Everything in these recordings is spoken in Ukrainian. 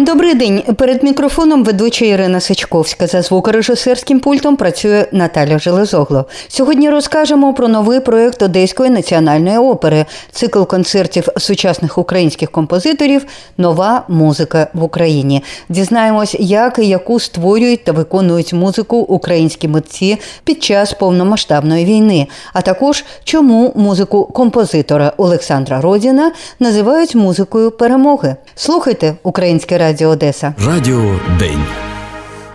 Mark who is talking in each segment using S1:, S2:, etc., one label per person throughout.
S1: Добрий день. Перед мікрофоном ведуча Ірина Сичковська. За звукорежисерським пультом працює Наталя Железогло. Сьогодні розкажемо про новий проєкт Одеської національної опери, цикл концертів сучасних українських композиторів Нова музика в Україні. Дізнаємось, як і яку створюють та виконують музику українські митці під час повномасштабної війни, а також чому музику композитора Олександра Родіна називають музикою перемоги. Слухайте українське радіо. Радіо Одеса.
S2: Радіо День.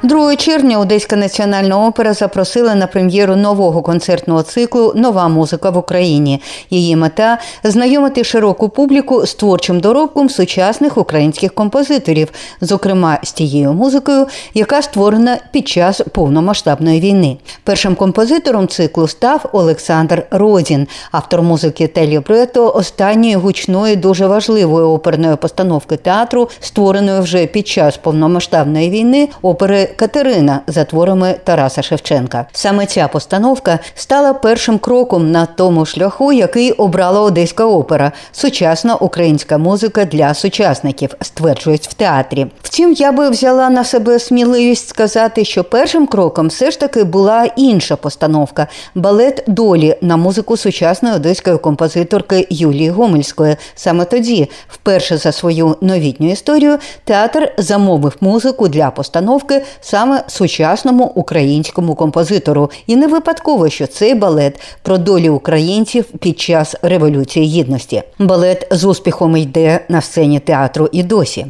S1: 2 червня Одеська національна опера запросила на прем'єру нового концертного циклу Нова музика в Україні. Її мета знайомити широку публіку з творчим доробком сучасних українських композиторів, зокрема з тією музикою, яка створена під час повномасштабної війни. Першим композитором циклу став Олександр Родін, автор музики та лібрето останньої гучної, дуже важливої оперної постановки театру, створеної вже під час повномасштабної війни опери Катерина за творами Тараса Шевченка. Саме ця постановка стала першим кроком на тому шляху, який обрала Одеська опера сучасна українська музика для сучасників, стверджують в театрі. Втім, я би взяла на себе сміливість сказати, що першим кроком все ж таки була інша постановка балет долі на музику сучасної одеської композиторки Юлії Гомельської. Саме тоді, вперше за свою новітню історію, театр замовив музику для постановки саме сучасному українському композитору. І не випадково, що цей балет про долі українців під час революції гідності. Балет з успіхом йде на сцені театру і досі.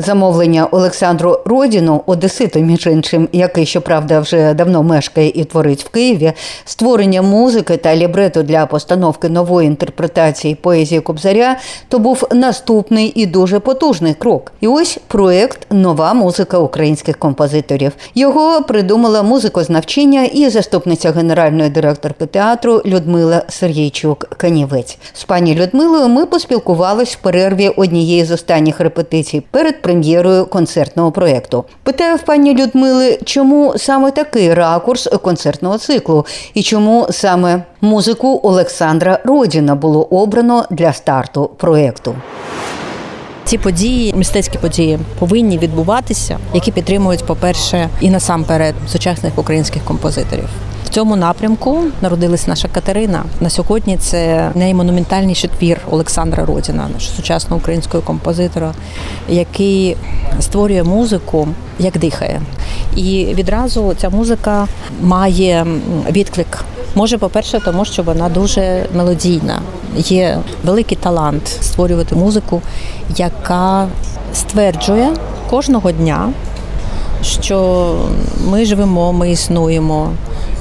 S1: Замовлення Олександру Родіну, Одеситу, між іншим, який, щоправда, вже давно мешкає і творить в Києві, створення музики та лібрету для постановки нової інтерпретації поезії Кобзаря, то був наступний і дуже потужний крок. І ось проект Нова музика українських композиторів. Його придумала музикознавчиня і заступниця генеральної директорки театру Людмила Сергійчук Канівець. З пані Людмилою ми поспілкувалися в перерві однієї з останніх репетицій перед прем'єрою концертного проєкту. Питаю в пані Людмили, чому саме такий ракурс концертного циклу і чому саме музику Олександра Родіна було обрано для старту проєкту.
S3: Ці події, мистецькі події, повинні відбуватися, які підтримують, по-перше, і насамперед сучасних українських композиторів. В цьому напрямку народилась наша Катерина. На сьогодні це наймонументальніший твір Олександра Родіна, сучасного українського композитора, який створює музику, як дихає. І відразу ця музика має відклик. Може, по-перше, тому що вона дуже мелодійна. Є великий талант створювати музику, яка стверджує кожного дня, що ми живемо, ми існуємо,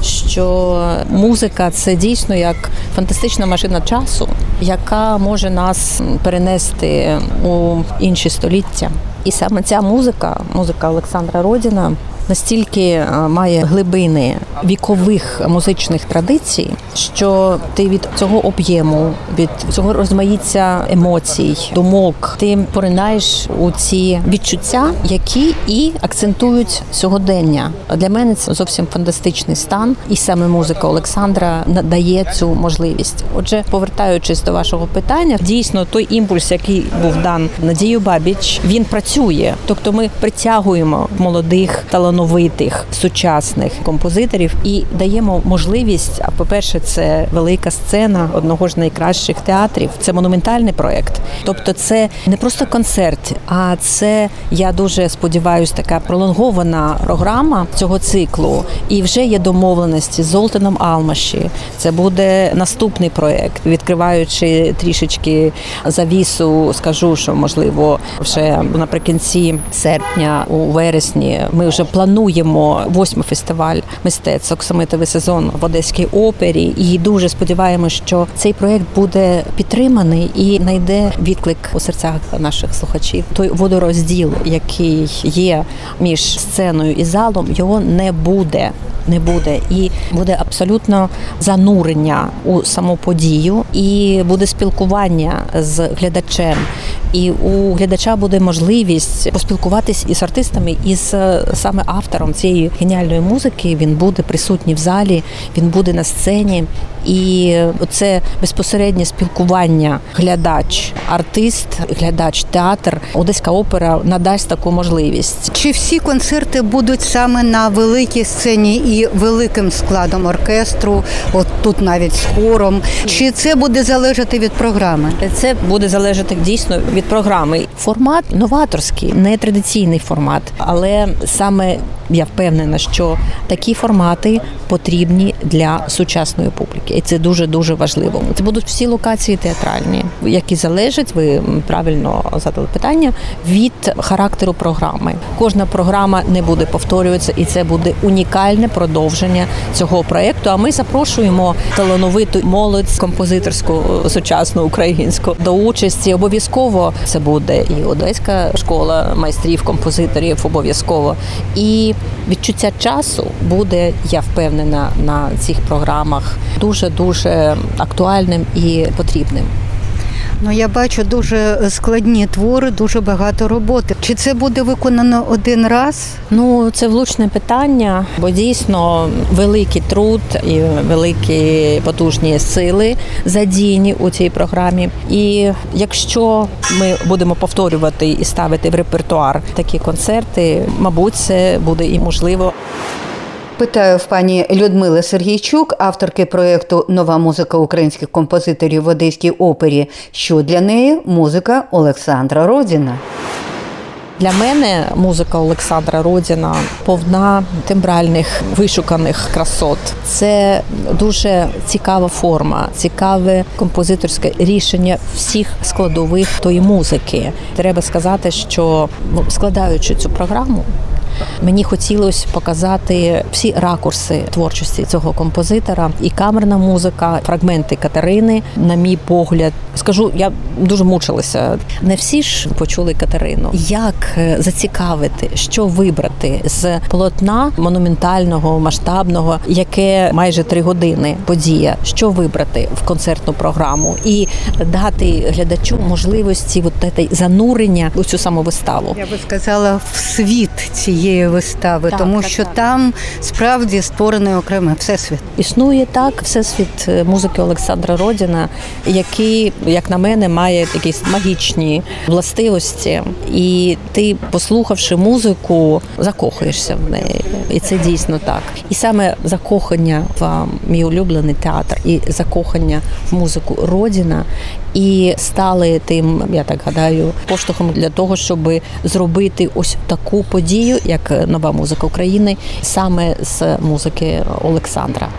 S3: що музика це дійсно як фантастична машина часу, яка може нас перенести у інші століття. І саме ця музика, музика Олександра Родіна, настільки е, має глибини вікових музичних традицій, що ти від цього об'єму, від цього розмаїття емоцій, думок, ти поринаєш у ці відчуття, які і акцентують сьогодення. Для мене це зовсім фантастичний стан, і саме музика Олександра надає цю можливість. Отже, повертаючись до вашого питання, дійсно той імпульс, який був дан Надію Бабіч, він працює, тобто ми притягуємо молодих талановитих талановитих сучасних композиторів і даємо можливість. А по-перше, це велика сцена одного ж найкращих театрів. Це монументальний проект. Тобто, це не просто концерт, а це я дуже сподіваюся, така пролонгована програма цього циклу. І вже є домовленості з Золтаном Алмаші. Це буде наступний проект, відкриваючи трішечки завісу, скажу, що можливо вже наприкінці серпня, у вересні, ми вже плануємо плануємо восьмий фестиваль мистецтв оксамитовий сезон в Одеській опері, і дуже сподіваємося, що цей проект буде підтриманий і знайде відклик у серцях наших слухачів. Той водорозділ, який є між сценою і залом, його не буде. Не буде і буде абсолютно занурення у саму подію, і буде спілкування з глядачем, і у глядача буде можливість поспілкуватись із артистами, із е, саме автором цієї геніальної музики. Він буде присутній в залі, він буде на сцені. І це безпосереднє спілкування глядач, артист, глядач, театр. Одеська опера надасть таку можливість.
S1: Чи всі концерти будуть саме на великій сцені і великим складом оркестру? От тут навіть з хором. Чи це буде залежати від програми?
S3: Це буде залежати дійсно від програми. Формат новаторський, не традиційний формат, але саме я впевнена, що такі формати потрібні для сучасної публіки, і це дуже дуже важливо. Це будуть всі локації театральні, які залежать. Ви правильно задали питання від характеру програми. Кожна програма не буде повторюватися, і це буде унікальне продовження цього проекту. А ми запрошуємо талановиту молодь композиторську сучасну українську до участі. Обов'язково це буде і одеська школа майстрів, композиторів обов'язково. І відчуття часу буде, я впевнена, на цих програмах дуже дуже актуальним і потрібним.
S1: Ну я бачу дуже складні твори, дуже багато роботи. Чи це буде виконано один раз?
S3: Ну, це влучне питання, бо дійсно великий труд і великі потужні сили задіяні у цій програмі. І якщо ми будемо повторювати і ставити в репертуар такі концерти, мабуть, це буде і можливо.
S1: Питаю в пані Людмили Сергійчук, авторки проєкту Нова музика українських композиторів в Одеській опері. Що для неї музика Олександра Родіна?
S3: Для мене музика Олександра Родіна повна тембральних вишуканих красот. Це дуже цікава форма, цікаве композиторське рішення всіх складових тої музики. Треба сказати, що ну, складаючи цю програму. Мені хотілося показати всі ракурси творчості цього композитора, і камерна музика, фрагменти Катерини. На мій погляд, скажу, я дуже мучилася. Не всі ж почули Катерину. Як е, зацікавити, що вибрати з полотна монументального, масштабного, яке майже три години подія, що вибрати в концертну програму, і дати глядачу можливості от занурення у цю саму виставу.
S1: Я би сказала в світ цієї вистави,
S3: Так,
S1: тому
S3: так,
S1: що
S3: так.
S1: там справді створений окремий всесвіт.
S3: Існує так всесвіт е, музики Олександра Родіна, який, як на мене, має якісь магічні властивості, і ти, послухавши музику, закохуєшся в неї. І це дійсно так. І саме закохання в мій улюблений театр і закохання в музику Родіна і стали тим, я так гадаю, поштовхом для того, щоб зробити ось таку подію, як нова музика України, саме з музики Олександра.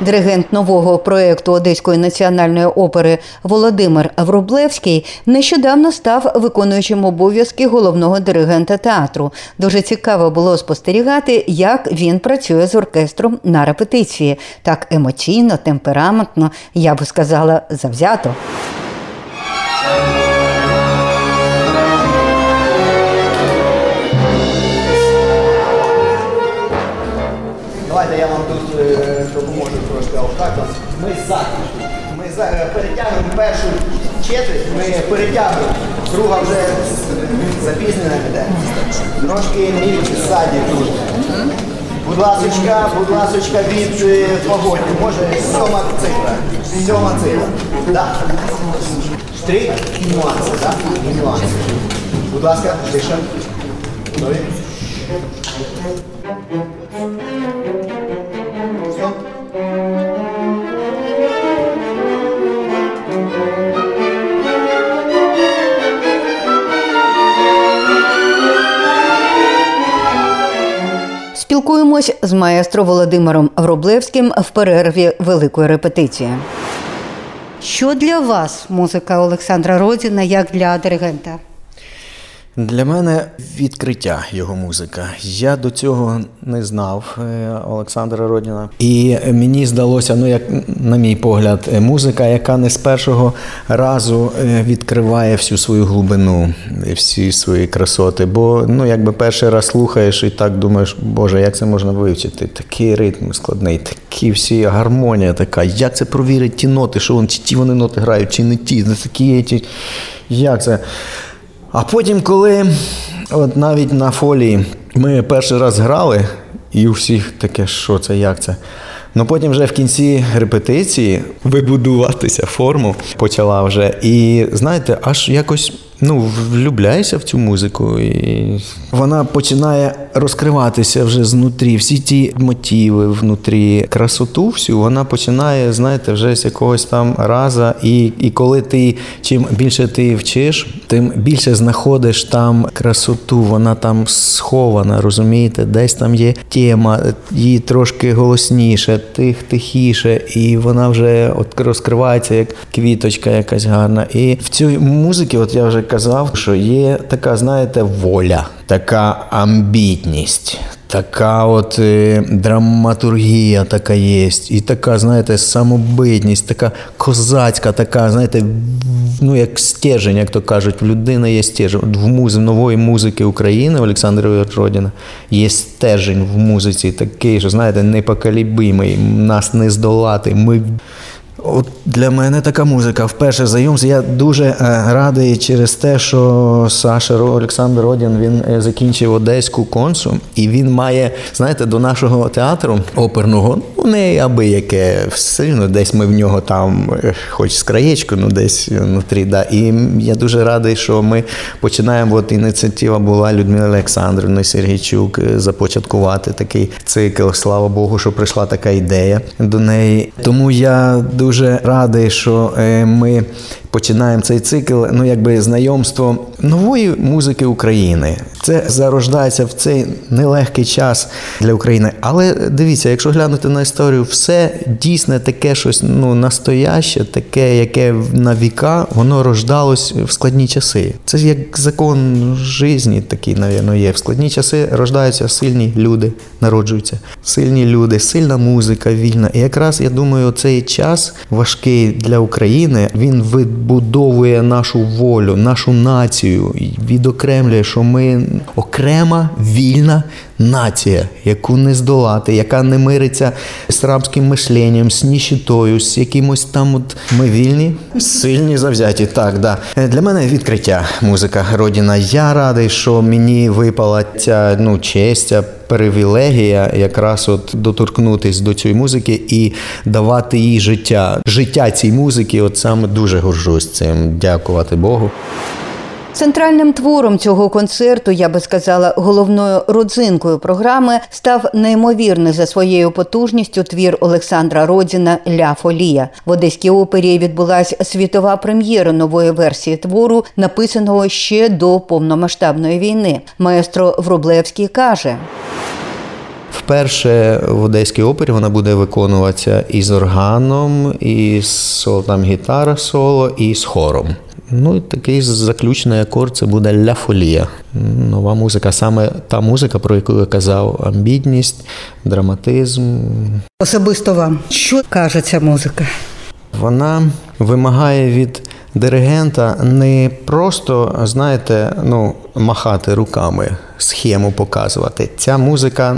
S1: Диригент нового проєкту Одеської національної опери Володимир Врублевський нещодавно став виконуючим обов'язки головного диригента театру. Дуже цікаво було спостерігати, як він працює з оркестром на репетиції. Так емоційно, темпераментно, я би сказала, завзято.
S4: Перетягуємо першу четверть, ми перетягуємо. Друга вже запізнена піде. Трошки мільче ззаді тут. Будь ласочка, будь ласочка, від е, погоди. Може сьома цифра. Сьома цифра. Да. Штрих і нюанси, так? І нюанси. Будь ласка, тиша. Готові?
S1: Спілкуємось з маестро Володимиром Врублевським в перерві великої репетиції. Що для вас музика Олександра Родіна як для диригента?
S5: Для мене відкриття його музика. Я до цього не знав е, Олександра Родіна. І мені здалося, ну як на мій погляд, музика, яка не з першого разу е, відкриває всю свою глибину, всі свої красоти. Бо ну якби перший раз слухаєш і так думаєш, Боже, як це можна вивчити? Такий ритм складний, такі всі гармонія така. Як це провірити ті ноти, що вони, чи ті вони ноти грають, чи не ті, не такі. ті. Як це? А потім, коли от навіть на фолії ми перший раз грали, і у всіх таке, що це, як це. Ну потім вже в кінці репетиції вибудуватися форму почала вже. І знаєте, аж якось ну, влюбляєшся в цю музику, і вона починає розкриватися вже знутрі. Всі ті мотиви внутрі, красоту всю вона починає, знаєте, вже з якогось там раза. І, і коли ти чим більше ти вчиш, тим більше знаходиш там красоту, вона там схована, розумієте, десь там є тема, її трошки голосніше, тих тихіше, і вона вже от розкривається як квіточка якась гарна. І в цій музиці, от я вже казав, що є така, знаєте, воля, така амбітність, така от е, драматургія така є, і така, знаєте, самобитність, така козацька, така, знаєте, ну як стержень, як то кажуть, в людини є стержень. От В муз... нової музики України Олександра Родіна є стержень в музиці, такий, що знаєте, непоколібимий, нас не здолати. Ми От для мене така музика. Вперше знайомся. Я дуже е, радий через те, що Саша Олександр Родін він е, закінчив одеську консу, і він має, знаєте, до нашого театру оперного, ну не аби яке сильно, десь ми в нього там, е, хоч з краєчку, ну десь внутрі. Да. І я дуже радий, що ми починаємо. От ініціатива була Людмила Олександрівна Сергійчук започаткувати такий цикл. Слава Богу, що прийшла така ідея до неї. Тому я дуже дуже радий, що е, ми починаємо цей цикл, ну якби знайомство нової музики України. Це зарождається в цей нелегкий час для України. Але дивіться, якщо глянути на історію, все дійсне таке щось ну настояще, таке, яке на віка, воно рождалось в складні часи. Це як закон житті такий, навірно, є. В складні часи рождаються сильні люди, народжуються, сильні люди, сильна музика, вільна. І якраз я думаю, цей час важкий для України. Він вибудовує нашу волю, нашу націю, відокремлює, що ми окрема вільна нація, яку не здолати, яка не мириться з рабським мишленням, з ніщитою, з якимось там. От ми вільні, сильні, завзяті. Так, да. Для мене відкриття музика Родіна. Я радий, що мені випала ця ну честь. Привілегія якраз от доторкнутись до цієї музики і давати їй життя. Життя цій музики, от саме дуже горжусь цим. Дякувати Богу.
S1: Центральним твором цього концерту, я би сказала, головною родзинкою програми став неймовірний за своєю потужністю твір Олександра Родзіна Ля Фолія. В Одеській опері відбулася світова прем'єра нової версії твору, написаного ще до повномасштабної війни. Маестро Врублевський каже.
S5: Вперше в Одеській опері вона буде виконуватися і з органом, і з там гітара соло, і з хором. Ну і такий заключний акорд це буде ля фолія. Нова музика, саме та музика, про яку я казав: амбітність, драматизм.
S1: Особисто вам що каже ця музика?
S5: Вона вимагає від диригента не просто, знаєте, ну, махати руками, схему показувати. Ця музика,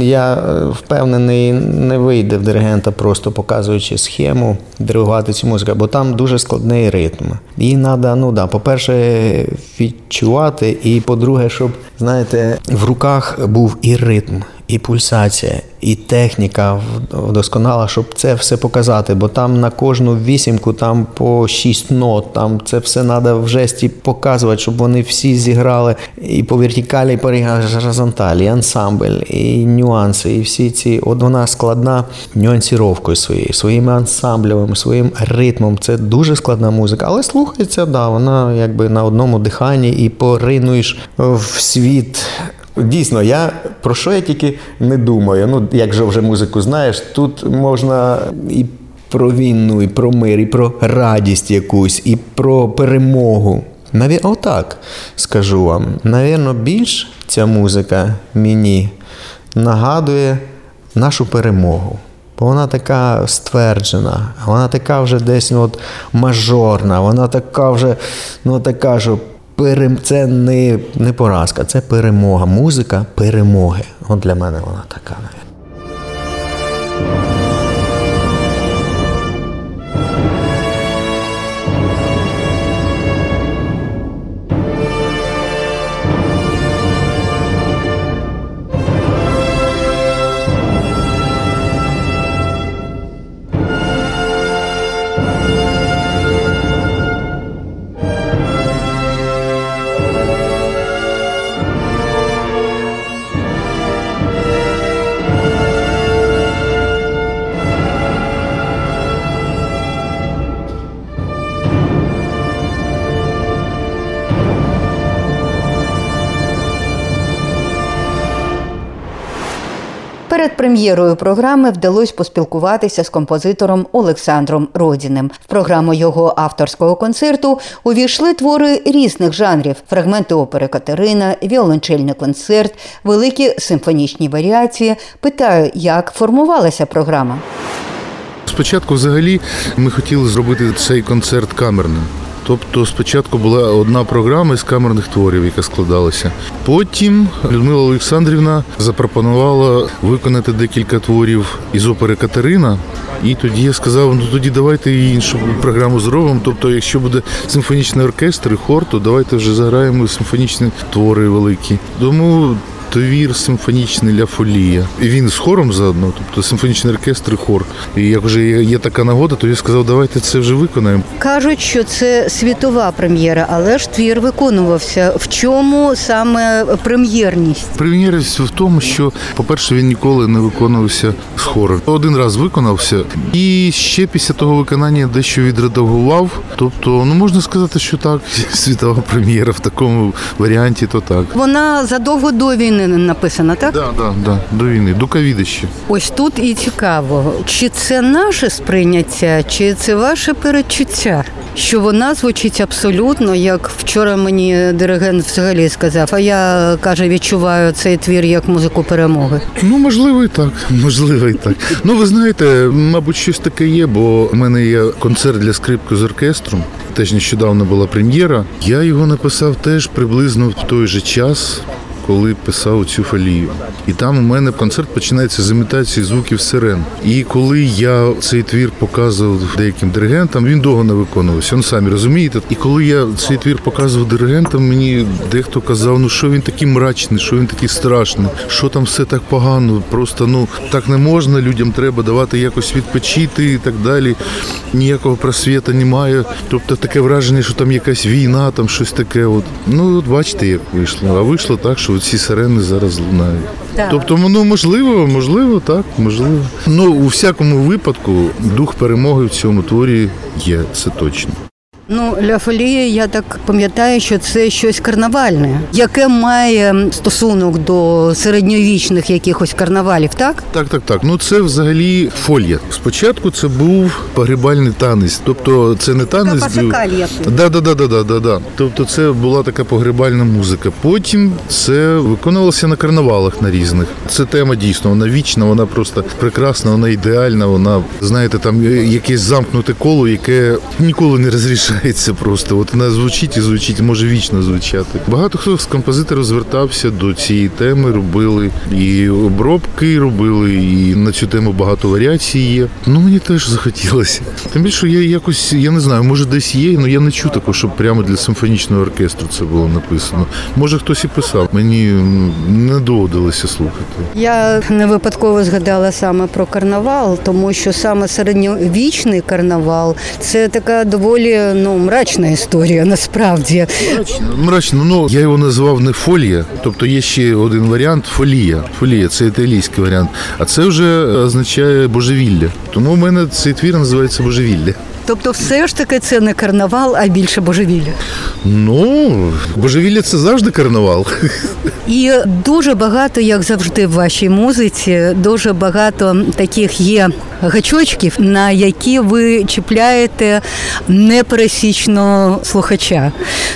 S5: я впевнений, не вийде в диригента, просто показуючи схему, диригувати цю музику, бо там дуже складний ритм. Її треба, ну да, по-перше, відчувати, і по-друге, щоб, знаєте, в руках був і ритм, і пульсація, і техніка вдосконала, щоб це все показати. Бо там на кожну вісімку, там по шість нот, там це все треба в жесті показувати, щоб вони всі зіграли і по вертикалі, і по горизонталі, і ансамбль, і нюанси, і всі ці. От вона складна нюансіровкою своєю, своїми ансамблем, своїм ритмом. Це дуже складна музика, але слухається, да, вона якби на одному диханні і поринуєш в світ. Дійсно, я про що я тільки не думаю. Ну, як же вже музику знаєш, тут можна і про війну, і про мир, і про радість якусь, і про перемогу. Наві... Отак скажу вам. Навірно, більш ця музика мені нагадує нашу перемогу. Бо вона така стверджена, вона така вже десь ну, от, мажорна, вона така вже, ну така, що перем... це не, не поразка, це перемога. Музика перемоги. От для мене вона така. навіть.
S1: Прем'єрою програми вдалося поспілкуватися з композитором Олександром Родіним. В програму його авторського концерту увійшли твори різних жанрів: фрагменти опери Катерина, віолончельний концерт, великі симфонічні варіації. Питаю, як формувалася програма.
S6: Спочатку, взагалі, ми хотіли зробити цей концерт камерним. Тобто спочатку була одна програма із камерних творів, яка складалася. Потім Людмила Олександрівна запропонувала виконати декілька творів із опери Катерина. І тоді я сказав: ну тоді давайте іншу програму зробимо. Тобто, якщо буде симфонічний оркестр і хор, то давайте вже заграємо симфонічні твори великі. Тому твір симфонічний Ля Фолія. І він з хором заодно, тобто симфонічний оркестр і хор. І як вже є, є така нагода, то я сказав, давайте це вже виконаємо.
S1: Кажуть, що це світова прем'єра, але ж твір виконувався. В чому саме прем'єрність?
S6: Прем'єрність в тому, що, по-перше, він ніколи не виконувався з хором. Один раз виконався, і ще після того виконання дещо відредагував. Тобто, ну можна сказати, що так, світова прем'єра в такому варіанті, то так.
S1: Вона задовго до війни написана, так?
S6: Да, да, да, до війни, до ковіда ще.
S1: Ось тут і цікаво, чи це наше сприйняття, чи це ваше передчуття, що вона звучить абсолютно, як вчора мені диригент взагалі сказав. А я каже, відчуваю цей твір як музику перемоги.
S6: Ну, можливо, і так. Можливо, і так. Ну, ви знаєте, мабуть, щось таке є, бо в мене є концерт для скрипки з оркестром. Теж нещодавно була прем'єра. Я його написав теж приблизно в той же час. Коли писав цю фалію, і там у мене концерт починається з імітації звуків сирен. І коли я цей твір показував деяким диригентам, він довго не виконувався. Ну самі розумієте. І коли я цей твір показував диригентам, мені дехто казав, ну що він такий мрачний, що він такий страшний, що там все так погано. Просто ну так не можна. Людям треба давати якось відпочити і так далі. Ніякого просвіта немає. Тобто таке враження, що там якась війна, там щось таке. От ну от бачите, як вийшло. А вийшло так, що ці сирени зараз лунають.
S1: Так.
S6: Тобто, ну можливо, можливо, так, можливо. Ну у всякому випадку дух перемоги в цьому творі є, це точно.
S1: Ну, Ля Фолія, я так пам'ятаю, що це щось карнавальне, яке має стосунок до середньовічних якихось карнавалів, так?
S6: Так, так, так. Ну це взагалі фолья. Спочатку це був погребальний танець. Тобто це не танець.
S1: пасакалья.
S6: Да, да, да, да, да, да, да. Тобто це була така погребальна музика. Потім це виконувалося на карнавалах на різних. Це тема дійсно, вона вічна, вона просто прекрасна, вона ідеальна. Вона, знаєте, там якесь замкнуте коло, яке ніколи не розрішається просто. От вона звучить і звучить, може вічно звучати. Багато хто з композиторів звертався до цієї теми, робили і обробки робили, і на цю тему багато варіацій є. Ну мені теж захотілося. Тим більше я якось, я не знаю, може десь є, але я не чув такого, щоб прямо для симфонічного оркестру це було написано. Може хтось і писав. Мені не доводилося слухати.
S1: Я не випадково згадала саме про карнавал, тому що саме середньовічний карнавал це така доволі ну мрачна історія, насправді.
S6: Мрачно, ну я його назвав не фолія, тобто є ще один варіант фолія. Фолія це італійський варіант, а це вже означає божевілля. Тому в мене цей твір називається божевілля.
S1: Тобто, все ж таки це не карнавал, а більше божевілля.
S6: Ну, божевілля це завжди карнавал.
S1: І дуже багато, як завжди, в вашій музиці, дуже багато таких є гачочків, на які ви чіпляєте непересічного слухача.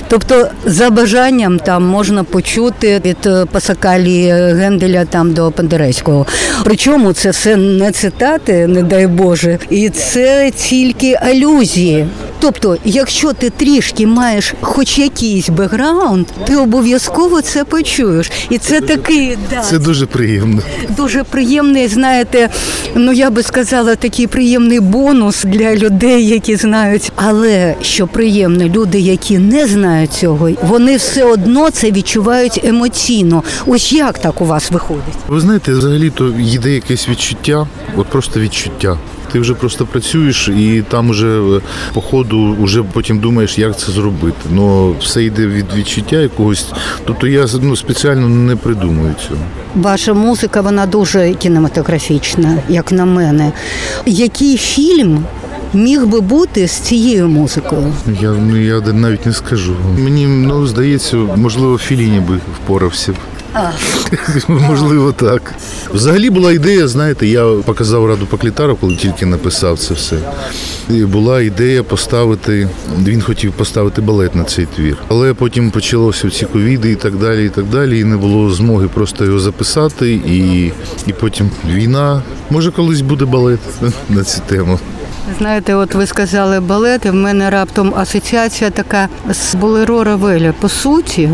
S1: Тобто, за бажанням там можна почути від Пасакалі Генделя там до Пандерецького. Причому це все не цитати, не дай Боже, і це тільки алюзії. Тобто, якщо ти трішки маєш хоч якийсь бекграунд, ти обов'язково це почуєш. І це такий да,
S6: Це дуже приємно.
S1: дуже приємний, знаєте, ну я би сказала, такий приємний бонус для людей, які знають. Але що приємно, люди, які не знають цього, вони все одно це відчувають емоційно. Ось як так у вас виходить?
S6: Ви знаєте, взагалі-то йде якесь відчуття, от просто відчуття. Ти вже просто працюєш і там уже е, по ходу вже потім думаєш, як це зробити. Ну все йде від відчуття якогось. Тобто я ну, спеціально не придумую цього.
S1: Ваша музика вона дуже кінематографічна, як на мене. Який фільм міг би бути з цією музикою?
S6: Я, ну, я навіть не скажу. Мені ну, здається, можливо, Філіні би впорався. Можливо, так. Взагалі була ідея, знаєте, я показав Раду Паклітару, коли тільки написав це все. І була ідея поставити, він хотів поставити балет на цей твір. Але потім почалося ці ковіди і так далі, і так далі. І не було змоги просто його записати. І, і потім війна. Може, колись буде балет на цю тему.
S1: Знаєте, от ви сказали балет, і в мене раптом асоціація така з Болеро Равеля. По суті,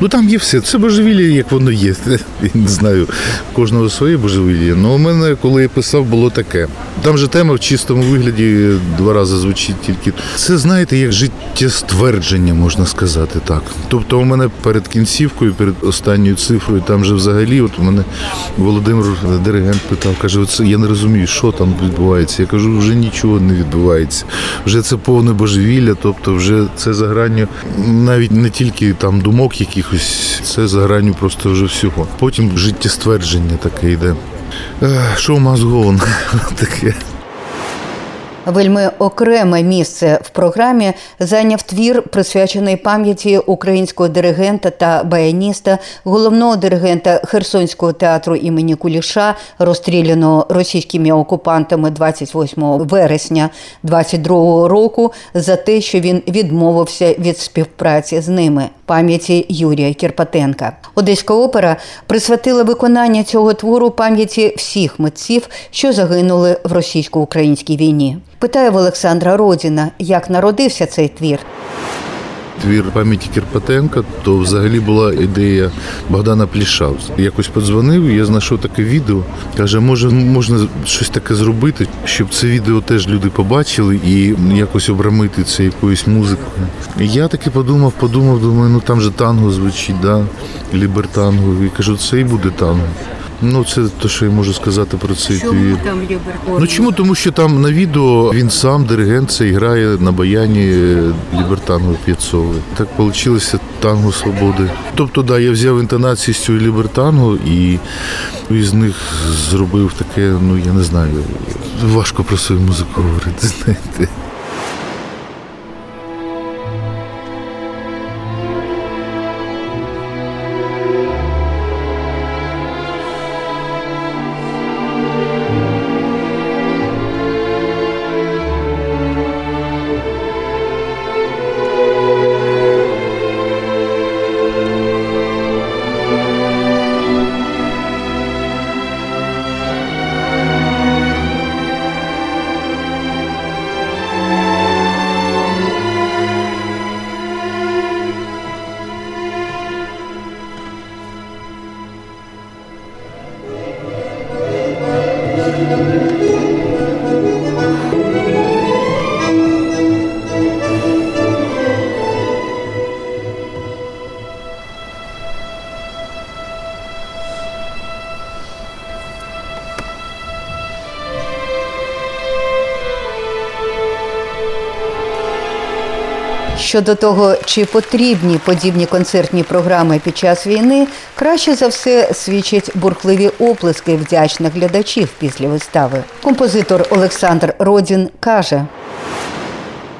S6: Ну там є все. Це божевілля, як воно є. Я не знаю, кожного своє божевілля. Ну у мене, коли я писав, було таке. Там же тема в чистому вигляді два рази звучить тільки. Це знаєте, як життєствердження, можна сказати так. Тобто, у мене перед кінцівкою, перед останньою цифрою, там же взагалі, от у мене Володимир диригент питав, каже: оце я не розумію, що там відбувається. Я кажу, вже нічого не відбувається. Вже це повне божевілля, тобто, вже це за гранню навіть не тільки там думок якихось, це за гранню просто вже всього. Потім життєствердження таке йде. Що мазгон таке.
S1: Вельми окреме місце в програмі зайняв твір, присвячений пам'яті українського диригента та баяніста, головного диригента Херсонського театру імені Куліша, розстріляного російськими окупантами 28 вересня 22 року, за те, що він відмовився від співпраці з ними. Пам'яті Юрія Кірпатенка. Одеська опера присвятила виконання цього твору пам'яті всіх митців, що загинули в російсько-українській війні. Питає в Олександра Родіна, як народився цей твір.
S6: Твір пам'яті Кірпатенка, то взагалі була ідея Богдана Плішав. Якось подзвонив, я знайшов таке відео. Каже, може, можна щось таке зробити, щоб це відео теж люди побачили і якось обрамити це якоюсь музикою. І я таки подумав, подумав, думаю, ну там же танго звучить, да? лібертанго. І кажу, це і буде танго. Ну, це те, що я можу сказати про цей твір.
S1: там?
S6: Ну чому? Тому що там на відео він сам, диригент, це грає на баяні Лібертанго П'єцови. Так вийшло танго свободи. Тобто, да, я взяв інтонації з цього Лібертанго і із них зробив таке, ну я не знаю, важко про свою музику говорити, знаєте.
S1: Щодо того, чи потрібні подібні концертні програми під час війни, краще за все свідчать бурхливі оплески вдячних глядачів після вистави. Композитор Олександр Родін каже: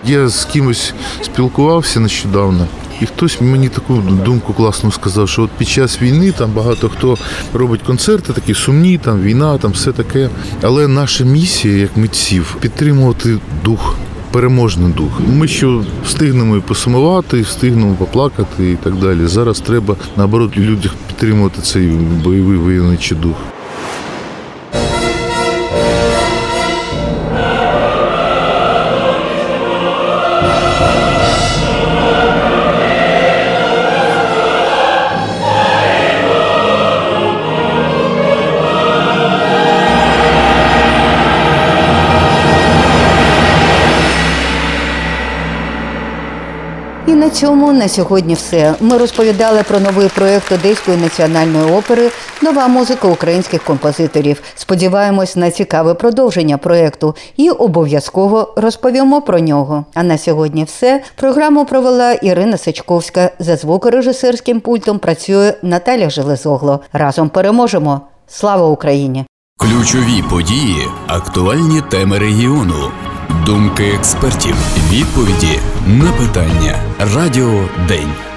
S6: Я з кимось спілкувався нещодавно, І хтось мені таку думку класну сказав, що от під час війни там багато хто робить концерти, такі сумні, там війна, там все таке. Але наша місія, як митців, підтримувати дух. Переможний дух. Ми що встигнемо і посумувати, встигнемо поплакати і так далі. Зараз треба наоборот людях підтримувати цей бойовий воєнний дух.
S1: Цьому на сьогодні все. Ми розповідали про новий проєкт Одеської національної опери Нова музика українських композиторів. Сподіваємось на цікаве продовження проєкту і обов'язково розповімо про нього. А на сьогодні все. Програму провела Ірина Сачковська. За звукорежисерським пультом працює Наталя Железогло. Разом переможемо. Слава Україні!
S2: Ключові події, актуальні теми регіону, думки експертів, відповіді на питання. Радіо День.